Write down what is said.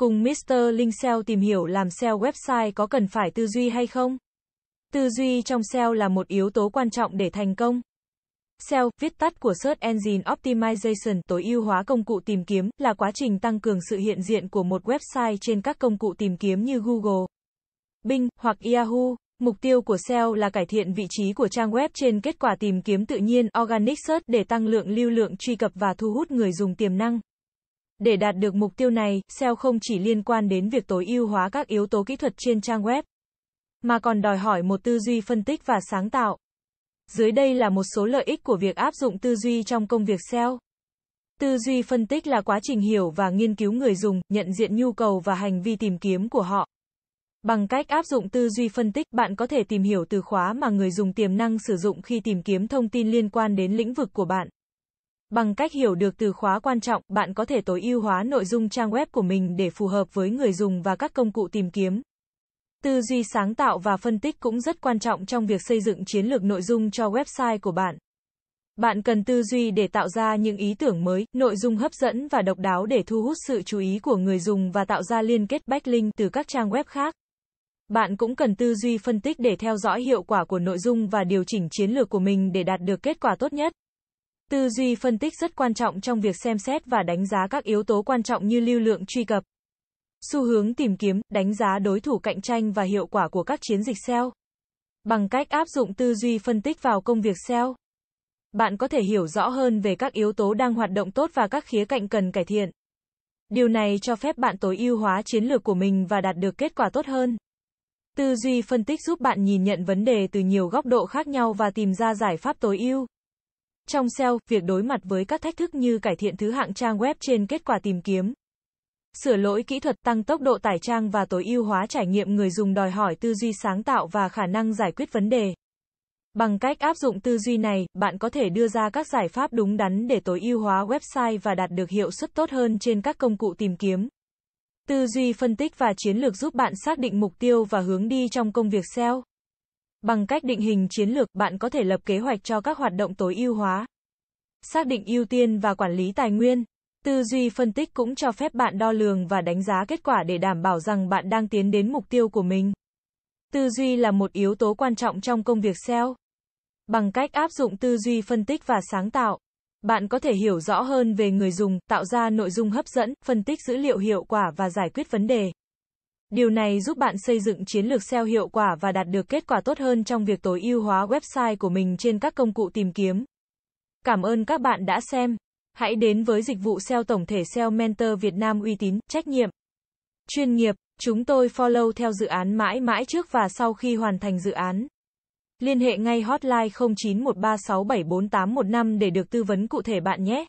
Cùng Mr. Linh SEO tìm hiểu làm SEO website có cần phải tư duy hay không? Tư duy trong SEO là một yếu tố quan trọng để thành công. SEO, viết tắt của Search Engine Optimization, tối ưu hóa công cụ tìm kiếm, là quá trình tăng cường sự hiện diện của một website trên các công cụ tìm kiếm như Google, Bing hoặc Yahoo. Mục tiêu của SEO là cải thiện vị trí của trang web trên kết quả tìm kiếm tự nhiên Organic Search để tăng lượng lưu lượng truy cập và thu hút người dùng tiềm năng. Để đạt được mục tiêu này, SEO không chỉ liên quan đến việc tối ưu hóa các yếu tố kỹ thuật trên trang web, mà còn đòi hỏi một tư duy phân tích và sáng tạo. Dưới đây là một số lợi ích của việc áp dụng tư duy trong công việc SEO. Tư duy phân tích là quá trình hiểu và nghiên cứu người dùng, nhận diện nhu cầu và hành vi tìm kiếm của họ. Bằng cách áp dụng tư duy phân tích, bạn có thể tìm hiểu từ khóa mà người dùng tiềm năng sử dụng khi tìm kiếm thông tin liên quan đến lĩnh vực của bạn. Bằng cách hiểu được từ khóa quan trọng, bạn có thể tối ưu hóa nội dung trang web của mình để phù hợp với người dùng và các công cụ tìm kiếm. Tư duy sáng tạo và phân tích cũng rất quan trọng trong việc xây dựng chiến lược nội dung cho website của bạn. Bạn cần tư duy để tạo ra những ý tưởng mới, nội dung hấp dẫn và độc đáo để thu hút sự chú ý của người dùng và tạo ra liên kết backlink từ các trang web khác. Bạn cũng cần tư duy phân tích để theo dõi hiệu quả của nội dung và điều chỉnh chiến lược của mình để đạt được kết quả tốt nhất. Tư duy phân tích rất quan trọng trong việc xem xét và đánh giá các yếu tố quan trọng như lưu lượng truy cập, xu hướng tìm kiếm, đánh giá đối thủ cạnh tranh và hiệu quả của các chiến dịch SEO. Bằng cách áp dụng tư duy phân tích vào công việc SEO, bạn có thể hiểu rõ hơn về các yếu tố đang hoạt động tốt và các khía cạnh cần cải thiện. Điều này cho phép bạn tối ưu hóa chiến lược của mình và đạt được kết quả tốt hơn. Tư duy phân tích giúp bạn nhìn nhận vấn đề từ nhiều góc độ khác nhau và tìm ra giải pháp tối ưu. Trong SEO, việc đối mặt với các thách thức như cải thiện thứ hạng trang web trên kết quả tìm kiếm, sửa lỗi kỹ thuật, tăng tốc độ tải trang và tối ưu hóa trải nghiệm người dùng đòi hỏi tư duy sáng tạo và khả năng giải quyết vấn đề. Bằng cách áp dụng tư duy này, bạn có thể đưa ra các giải pháp đúng đắn để tối ưu hóa website và đạt được hiệu suất tốt hơn trên các công cụ tìm kiếm. Tư duy phân tích và chiến lược giúp bạn xác định mục tiêu và hướng đi trong công việc SEO. Bằng cách định hình chiến lược, bạn có thể lập kế hoạch cho các hoạt động tối ưu hóa. Xác định ưu tiên và quản lý tài nguyên. Tư duy phân tích cũng cho phép bạn đo lường và đánh giá kết quả để đảm bảo rằng bạn đang tiến đến mục tiêu của mình. Tư duy là một yếu tố quan trọng trong công việc SEO. Bằng cách áp dụng tư duy phân tích và sáng tạo, bạn có thể hiểu rõ hơn về người dùng, tạo ra nội dung hấp dẫn, phân tích dữ liệu hiệu quả và giải quyết vấn đề. Điều này giúp bạn xây dựng chiến lược SEO hiệu quả và đạt được kết quả tốt hơn trong việc tối ưu hóa website của mình trên các công cụ tìm kiếm. Cảm ơn các bạn đã xem. Hãy đến với dịch vụ SEO tổng thể SEO Mentor Việt Nam uy tín, trách nhiệm, chuyên nghiệp. Chúng tôi follow theo dự án mãi mãi trước và sau khi hoàn thành dự án. Liên hệ ngay hotline 0913674815 để được tư vấn cụ thể bạn nhé.